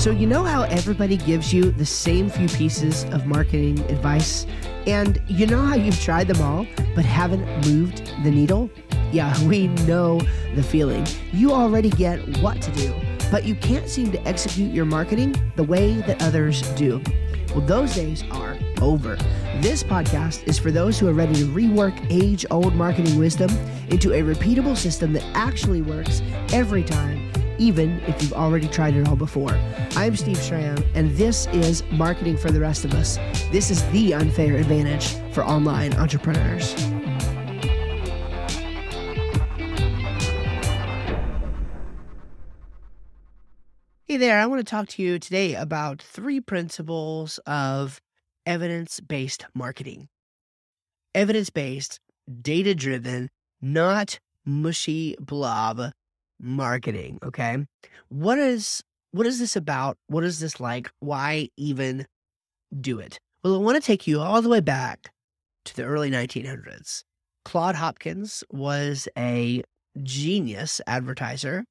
So, you know how everybody gives you the same few pieces of marketing advice? And you know how you've tried them all but haven't moved the needle? Yeah, we know the feeling. You already get what to do, but you can't seem to execute your marketing the way that others do. Well, those days are over. This podcast is for those who are ready to rework age old marketing wisdom into a repeatable system that actually works every time even if you've already tried it all before. I'm Steve Schramm, and this is Marketing for the Rest of Us. This is the unfair advantage for online entrepreneurs. Hey there, I want to talk to you today about three principles of evidence based marketing. Evidence based, data driven, not mushy blob marketing, okay? What is what is this about? What is this like? Why even do it? Well, I want to take you all the way back to the early 1900s. Claude Hopkins was a genius advertiser,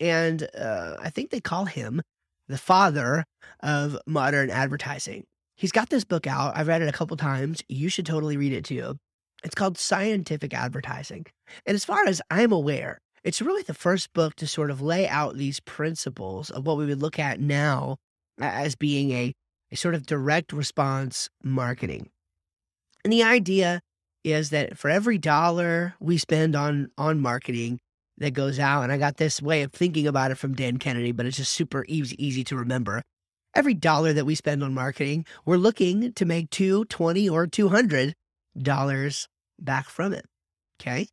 and uh, I think they call him the father of modern advertising. He's got this book out. I've read it a couple times. You should totally read it too. It's called Scientific Advertising. And as far as I'm aware, it's really the first book to sort of lay out these principles of what we would look at now as being a, a sort of direct response marketing. And the idea is that for every dollar we spend on on marketing that goes out, and I got this way of thinking about it from Dan Kennedy, but it's just super easy, easy to remember. Every dollar that we spend on marketing, we're looking to make two, twenty, or 200 dollars back from it. Okay.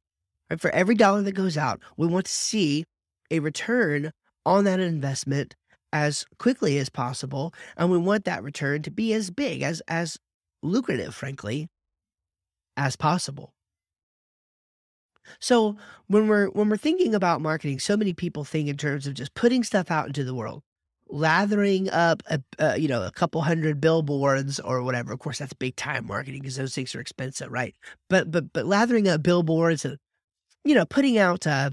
Right? For every dollar that goes out, we want to see a return on that investment as quickly as possible. And we want that return to be as big, as, as lucrative, frankly, as possible. So when we're when we're thinking about marketing, so many people think in terms of just putting stuff out into the world, lathering up a, uh, you know a couple hundred billboards or whatever. Of course, that's big time marketing because those things are expensive, right? But but but lathering up billboards and you know, putting out uh,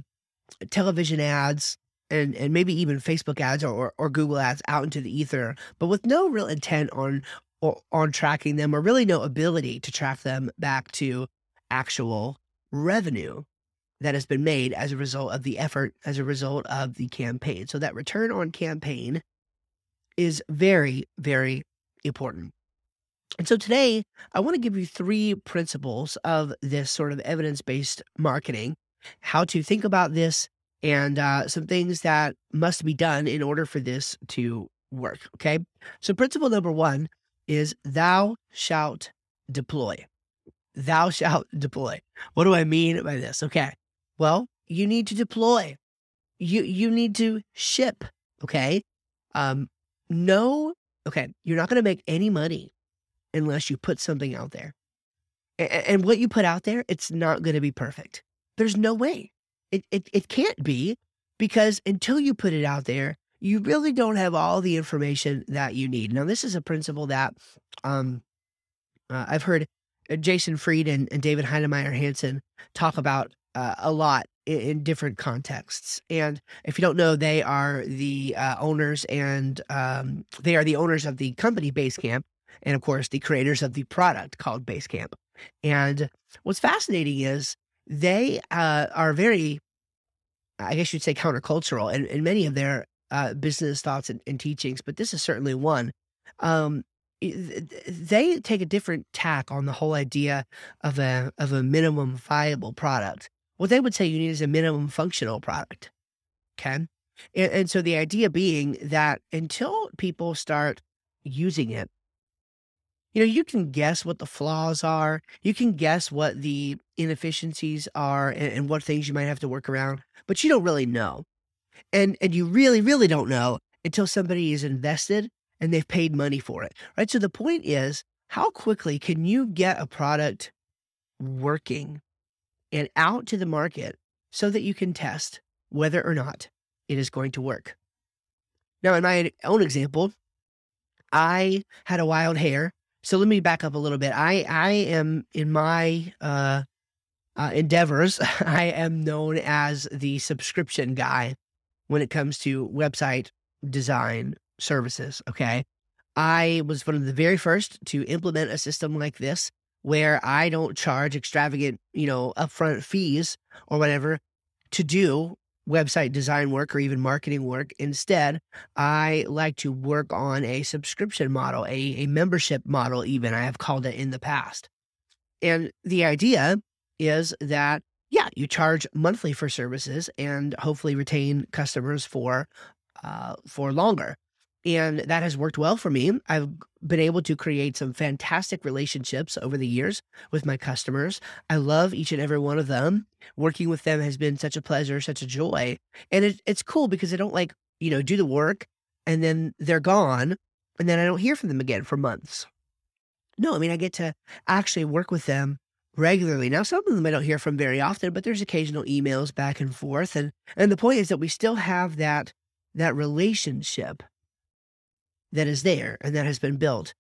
television ads and and maybe even Facebook ads or, or Google ads out into the ether, but with no real intent on or, on tracking them or really no ability to track them back to actual revenue that has been made as a result of the effort, as a result of the campaign. So that return on campaign is very, very important. And so today, I want to give you three principles of this sort of evidence based marketing, how to think about this, and uh, some things that must be done in order for this to work. Okay. So, principle number one is thou shalt deploy. Thou shalt deploy. What do I mean by this? Okay. Well, you need to deploy. You you need to ship. Okay. Um, no, okay, you're not going to make any money unless you put something out there. And what you put out there, it's not going to be perfect. There's no way. It, it, it can't be because until you put it out there, you really don't have all the information that you need. Now, this is a principle that um, uh, I've heard uh, Jason Fried and, and David Heinemeier Hansson talk about uh, a lot in, in, different contexts. And if you don't know, they are the uh, owners and um, they are the owners of the company Basecamp and of course the creators of the product called Basecamp. And what's fascinating is they uh, are very, I guess you'd say, countercultural in, in many of their uh, business thoughts and, and, teachings, but this is certainly one. Um, they take a different tack on the whole idea of a of a minimum viable product. What they would say you need is a minimum functional product. Okay. And, and so the idea being that until people start using it, you know, you can guess what the flaws are. You can guess what the inefficiencies are and, and what things you might have to work around, but you don't really know. And and you really, really don't know until somebody is invested and they've paid money for it. Right. So the point is, how quickly can you get a product working and out to the market so that you can test whether or not it is going to work? Now, in my own example, I had a wild hair so let me back up a little bit. I I am in my uh, uh, endeavors. I am known as the subscription guy when it comes to website design services. Okay. I was one of the very first to implement a system like this where I don't charge extravagant, you know, upfront fees or whatever to do website design work or even marketing work. Instead, I like to work on a subscription model, a, a membership model, even I have called it in the past. And the idea is that, yeah, you charge monthly for services and hopefully retain customers for uh, for longer. And that has worked well for me. I've been able to create some fantastic relationships over the years with my customers. I love each and every one of them. Working with them has been such a pleasure, such a joy. And it, it's cool because I don't like, you know, do the work and then they're gone and then I don't hear from them again for months. No, I mean, I get to actually work with them regularly. Now, some of them I don't hear from very often, but there's occasional emails back and forth. And, and the point is that we still have that, that relationship that is there and that has been built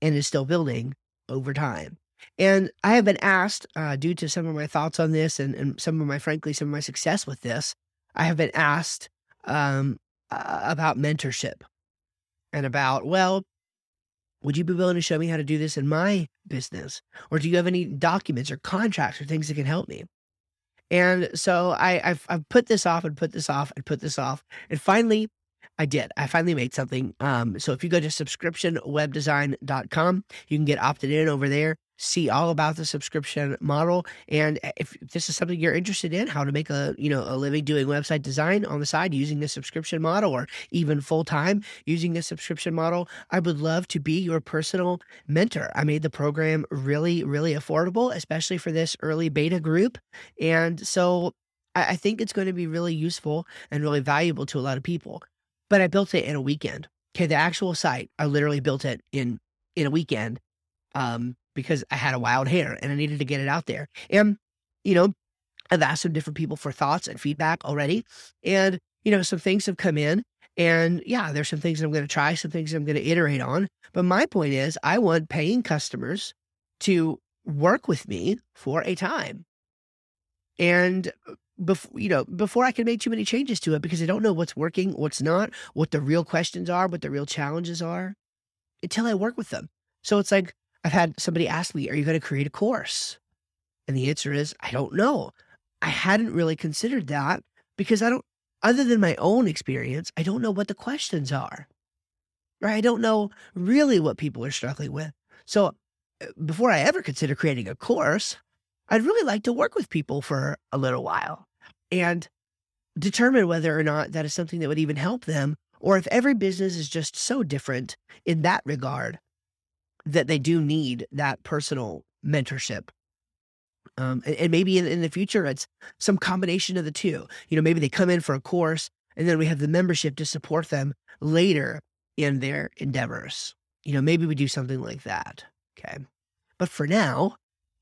and is still building over time. And I have been asked, uh, due to some of my thoughts on this and, and some of my, frankly, some of my success with this, I have been asked um, uh, about mentorship and about, well, would you be willing to show me how to do this in my business? Or do you have any documents or contracts or things that can help me? And so I, I've put this off and put this off and put this off. And finally, I did. I finally made something. Um, so if you go to subscriptionwebdesign.com, you can get opted in over there, see all about the subscription model. And if this is something you're interested in, how to make a, you know, a living doing website design on the side using the subscription model or even full time using the subscription model, I would love to be your personal mentor. I made the program really, really affordable, especially for this early beta group. And so I think it's going to be really useful and really valuable to a lot of people but I built it in a weekend. Okay, the actual site, I literally built it in in a weekend um, because I had a wild hair and I needed to get it out there. And you know, I've asked some different people for thoughts and feedback already, and you know, some things have come in. And yeah, there's some things I'm going to try, some things I'm going to iterate on. But my point is, I want paying customers to work with me for a time. And before you know before I can make too many changes to it because I don't know what's working, what's not, what the real questions are, what the real challenges are until I work with them. So it's like I've had somebody ask me, "Are you going to create a course?" And the answer is, I don't know. I hadn't really considered that because I don't other than my own experience, I don't know what the questions are. Right? I don't know really what people are struggling with. So uh, before I ever consider creating a course, I'd really like to work with people for a little while and determine whether or not that is something that would even help them, or if every business is just so different in that regard that they do need that personal mentorship. Um, and, and, maybe in, in the future, it's some combination of the two. You know, maybe they come in for a course and then we have the membership to support them later in their endeavors. You know, maybe we do something like that. Okay. But for now,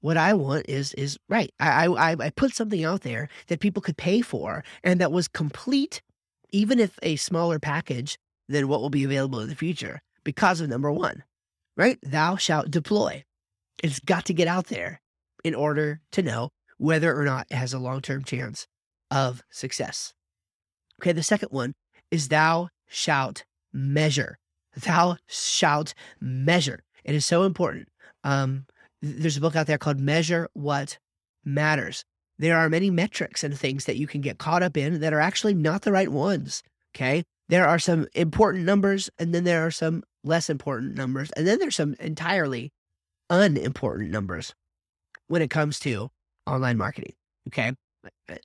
what I want is is right. I, I I put something out there that people could pay for and that was complete, even if a smaller package than what will be available in the future, because of number one, right? Thou shalt deploy. It's got to get out there in order to know whether or not it has a long-term chance of success. Okay, the second one is thou shalt measure. Thou shalt measure. It is so important. Um, there's a book out there called Measure What Matters. There are many metrics and things that you can get caught up in that are actually not the right ones. Okay. There are some important numbers, and then there are some less important numbers, and then there's some entirely unimportant numbers when it comes to online marketing. Okay.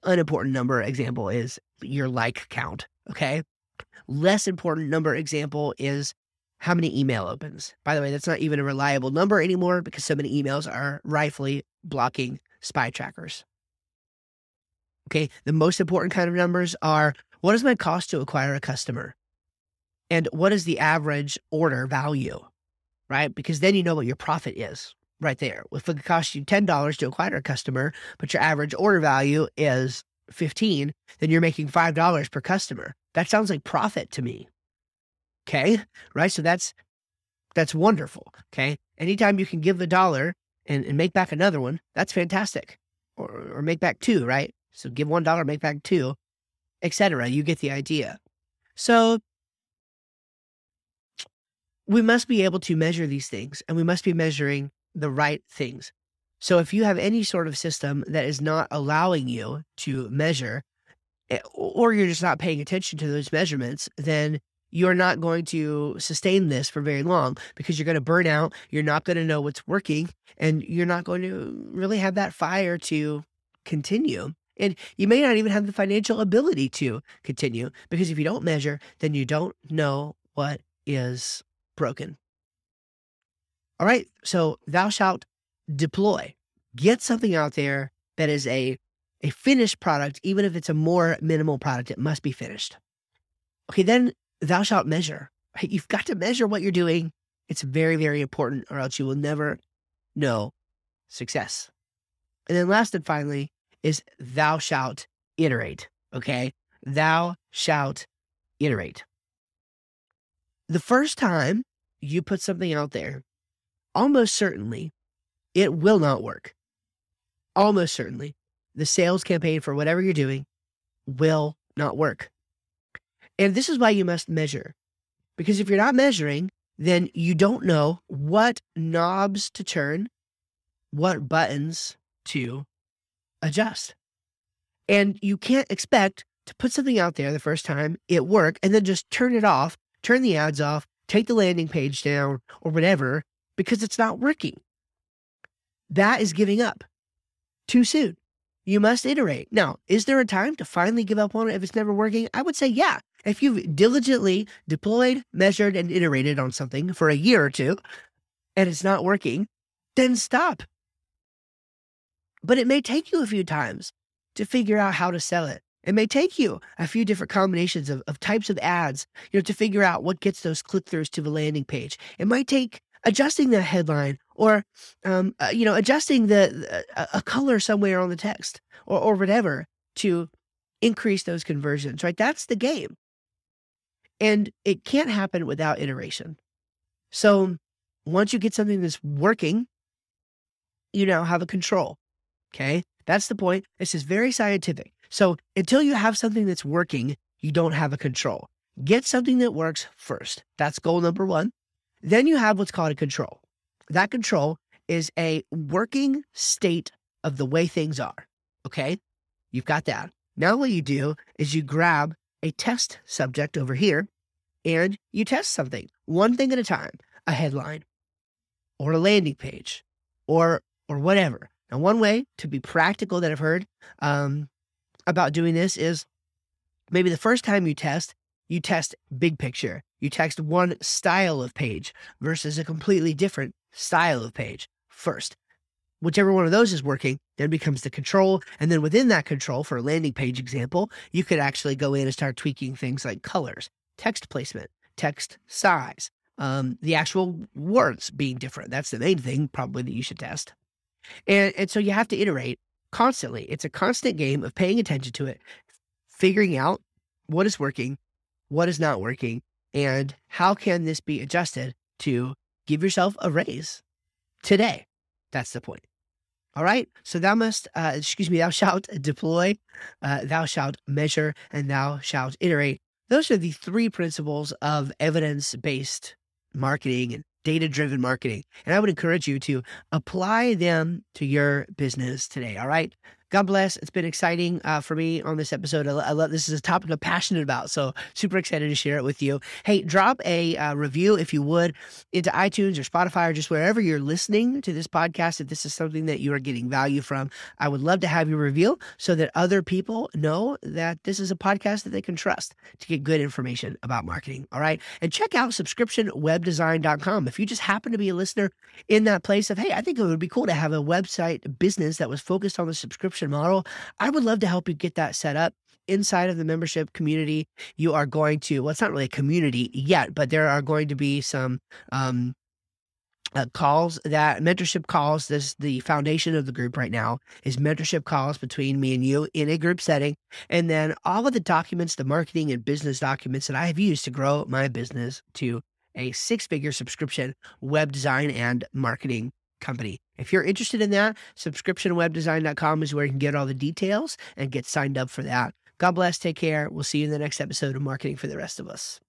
Unimportant number example is your like count. Okay. Less important number example is how many email opens. By the way, that's not even a reliable number anymore because so many emails are rightfully blocking spy trackers. Okay, the most important kind of numbers are what is my cost to acquire a customer? And what is the average order value? Right? Because then you know what your profit is right there. If it costs you $10 to acquire a customer, but your average order value is 15, then you're making $5 per customer. That sounds like profit to me. Okay. Right. So that's, that's wonderful. Okay. Anytime you can give a dollar and, and make back another one, that's fantastic. Or, or make back two, right? So give one dollar, make back two, etc. You get the idea. So we must be able to measure these things and we must be measuring the right things. So if you have any sort of system that is not allowing you to measure, eh, or you're just not paying attention to those measurements, then you're not going to sustain this for very long because you're going to burn out. You're not going to know what's working and you're not going to really have that fire to continue. And you may not even have the financial ability to continue because if you don't measure, then you don't know what is broken. All right. So thou shalt deploy, get something out there that is a, a finished product, even if it's a more minimal product, it must be finished. Okay. Then thou shalt measure. Right? You've got to measure what you're doing. It's very, very important, or else you will never know success. And then last and finally is thou shalt iterate. Okay. Thou shalt iterate. The first time you put something out there, almost certainly it will not work. Almost certainly the sales campaign for whatever you're doing will not work. And this is why you must measure. Because if you're not measuring, then you don't know what knobs to turn, what buttons to adjust. And you can't expect to put something out there the first time, it work, and then just turn it off, turn the ads off, take the landing page down or whatever because it's not working. That is giving up too soon. You must iterate. Now, is there a time to finally give up on it if it's never working? I would say, yeah. If you've diligently deployed, measured, and iterated on something for a year or two and it's not working, then stop. But it may take you a few times to figure out how to sell it. It may take you a few different combinations of, of types of ads, you know, to figure out what gets those click throughs to the landing page. It might take adjusting the headline or, um, uh, you know, adjusting the uh, a color somewhere on the text or, or whatever to increase those conversions, right? That's the game. And it can't happen without iteration. So once you get something that's working, you now have a control. Okay. That's the point. This is very scientific. So until you have something that's working, you don't have a control. Get something that works first. That's goal number one. Then you have what's called a control. That control is a working state of the way things are. Okay. You've got that. Now, what you do is you grab a test subject over here and you test something one thing at a time, a headline or a landing page or, or whatever. Now, one way to be practical that I've heard um, about doing this is maybe the first time you test, you test big picture. You test one style of page versus a completely different style of page first. Whichever one of those is working then becomes the control. And then within that control, for a landing page example, you could actually go in and start tweaking things like colors, text placement, text size, um, the actual words being different. That's the main thing, probably, that you should test. And, and so you have to iterate constantly. It's a constant game of paying attention to it, figuring out what is working, what is not working, and how can this be adjusted to give yourself a raise today. That's the point. All right. So thou must, uh, excuse me, thou shalt deploy, uh, thou shalt measure, and thou shalt iterate. Those are the three principles of evidence based marketing and data driven marketing. And I would encourage you to apply them to your business today. All right. God bless. It's been exciting uh, for me on this episode. I, I, love this is a topic I'm passionate about, so super excited to share it with you. Hey, drop a uh, review if you would into iTunes or Spotify or just wherever you're listening to this podcast. If this is something that you are getting value from, I would love to have you review so that other people know that this is a podcast that they can trust to get good information about marketing. All right, and check out subscriptionwebdesign.com if you just happen to be a listener in that place of hey, I think it would be cool to have a website business that was focused on the subscription subscription model, I would love to help you get that set up inside of the membership community. You are going to, well, it's not really a community yet, but there are going to be some, um, uh, calls that mentorship calls this the foundation of the group right now is mentorship calls between me and you in a group setting and then all of the documents the marketing and business documents that i have used to grow my business to a six figure subscription web design and marketing company. If you're interested in that, subscriptionwebdesign.com is where you can get all the details and get signed up for that. God bless. Take care. We'll see you in the next episode of Marketing for the Rest of Us.